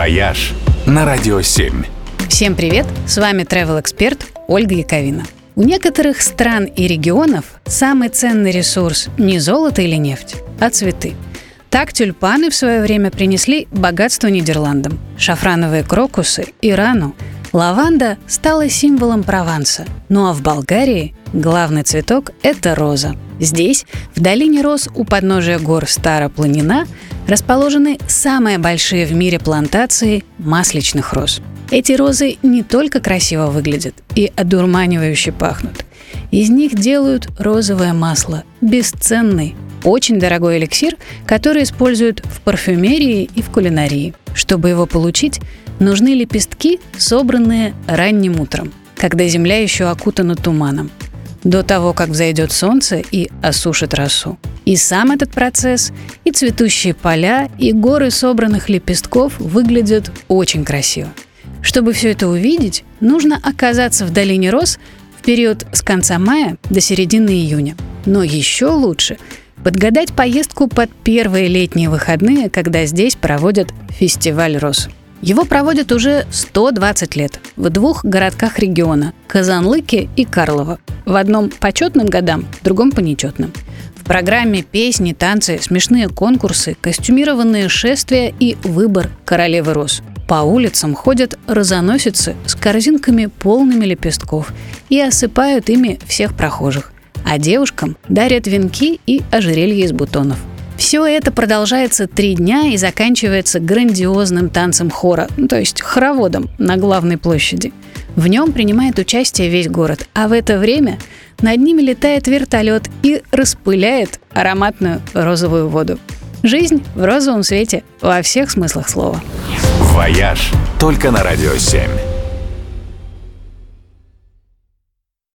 «Вояж» на Радио 7. Всем привет! С вами travel эксперт Ольга Яковина. У некоторых стран и регионов самый ценный ресурс не золото или нефть, а цветы. Так тюльпаны в свое время принесли богатство Нидерландам, шафрановые крокусы – Ирану, лаванда стала символом Прованса, ну а в Болгарии главный цветок – это роза. Здесь, в долине роз у подножия гор Старопланина, расположены самые большие в мире плантации масличных роз. Эти розы не только красиво выглядят и одурманивающе пахнут. Из них делают розовое масло, бесценный, очень дорогой эликсир, который используют в парфюмерии и в кулинарии. Чтобы его получить, нужны лепестки, собранные ранним утром, когда земля еще окутана туманом до того, как взойдет солнце и осушит росу. И сам этот процесс, и цветущие поля, и горы собранных лепестков выглядят очень красиво. Чтобы все это увидеть, нужно оказаться в долине роз в период с конца мая до середины июня. Но еще лучше подгадать поездку под первые летние выходные, когда здесь проводят фестиваль роз. Его проводят уже 120 лет в двух городках региона – Казанлыке и Карлово. В одном по четным годам, в другом по нечетным. Программе песни, танцы, смешные конкурсы, костюмированные шествия и выбор королевы роз. По улицам ходят розоносицы с корзинками полными лепестков и осыпают ими всех прохожих. А девушкам дарят венки и ожерелья из бутонов. Все это продолжается три дня и заканчивается грандиозным танцем хора, ну, то есть хороводом на главной площади. В нем принимает участие весь город, а в это время над ними летает вертолет и распыляет ароматную розовую воду. Жизнь в розовом свете во всех смыслах слова. «Вояж» только на Радио 7.